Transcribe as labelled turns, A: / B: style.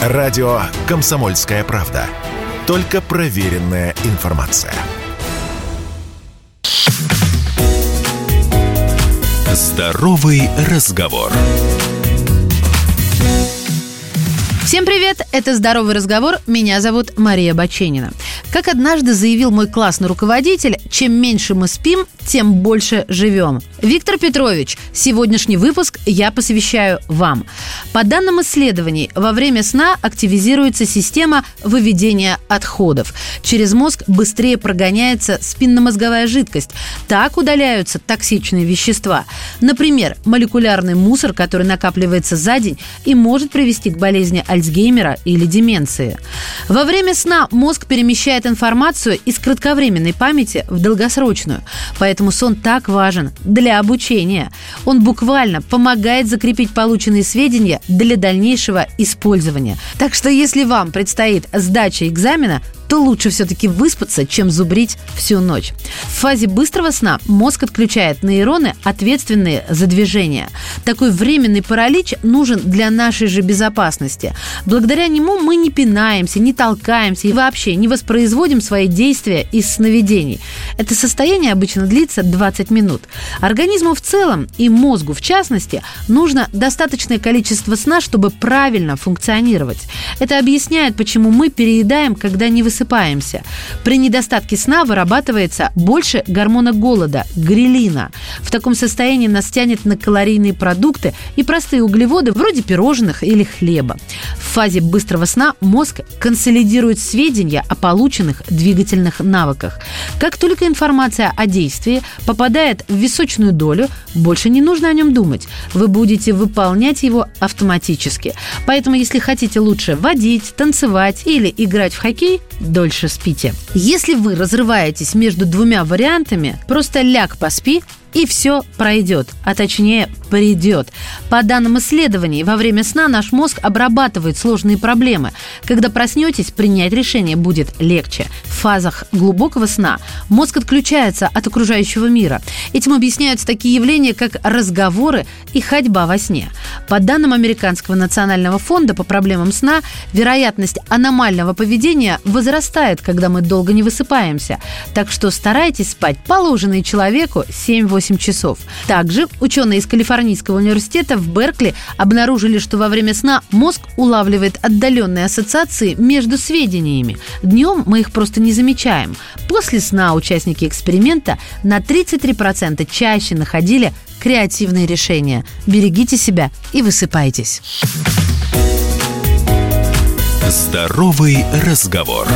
A: Радио «Комсомольская правда». Только проверенная информация. Здоровый разговор.
B: Всем привет! Это «Здоровый разговор». Меня зовут Мария Баченина. Как однажды заявил мой классный руководитель, чем меньше мы спим, тем больше живем. Виктор Петрович, сегодняшний выпуск я посвящаю вам. По данным исследований, во время сна активизируется система выведения отходов. Через мозг быстрее прогоняется спинномозговая жидкость. Так удаляются токсичные вещества. Например, молекулярный мусор, который накапливается за день и может привести к болезни Альцгеймера или деменции. Во время сна мозг перемещает информацию из кратковременной памяти в долгосрочную. Поэтому сон так важен для обучения. Он буквально помогает закрепить полученные сведения для дальнейшего использования. Так что если вам предстоит сдача экзамена, то лучше все-таки выспаться, чем зубрить всю ночь. В фазе быстрого сна мозг отключает нейроны, ответственные за движение. Такой временный паралич нужен для нашей же безопасности. Благодаря нему мы не пинаемся, не толкаемся и вообще не воспроизводим свои действия из сновидений. Это состояние обычно длится 20 минут. Организму в целом и мозгу в частности нужно достаточное количество сна, чтобы правильно функционировать. Это объясняет, почему мы переедаем, когда не высыпаемся высыпаемся. При недостатке сна вырабатывается больше гормона голода – грелина. В таком состоянии нас тянет на калорийные продукты и простые углеводы вроде пирожных или хлеба. В фазе быстрого сна мозг консолидирует сведения о полученных двигательных навыках. Как только информация о действии попадает в височную долю, больше не нужно о нем думать. Вы будете выполнять его автоматически. Поэтому, если хотите лучше водить, танцевать или играть в хоккей, дольше спите. Если вы разрываетесь между двумя вариантами, просто ляг поспи и все пройдет, а точнее придет. По данным исследований, во время сна наш мозг обрабатывает сложные проблемы. Когда проснетесь, принять решение будет легче. В фазах глубокого сна мозг отключается от окружающего мира. Этим объясняются такие явления, как разговоры и ходьба во сне. По данным Американского национального фонда по проблемам сна, вероятность аномального поведения возрастает, когда мы долго не высыпаемся. Так что старайтесь спать положенные человеку 7-8 часов. Также ученые из Калифорнийского университета в Беркли обнаружили, что во время сна мозг улавливает отдаленные ассоциации между сведениями. Днем мы их просто не замечаем. После сна участники эксперимента на 33% чаще находили креативные решения. Берегите себя и высыпайтесь.
A: Здоровый разговор.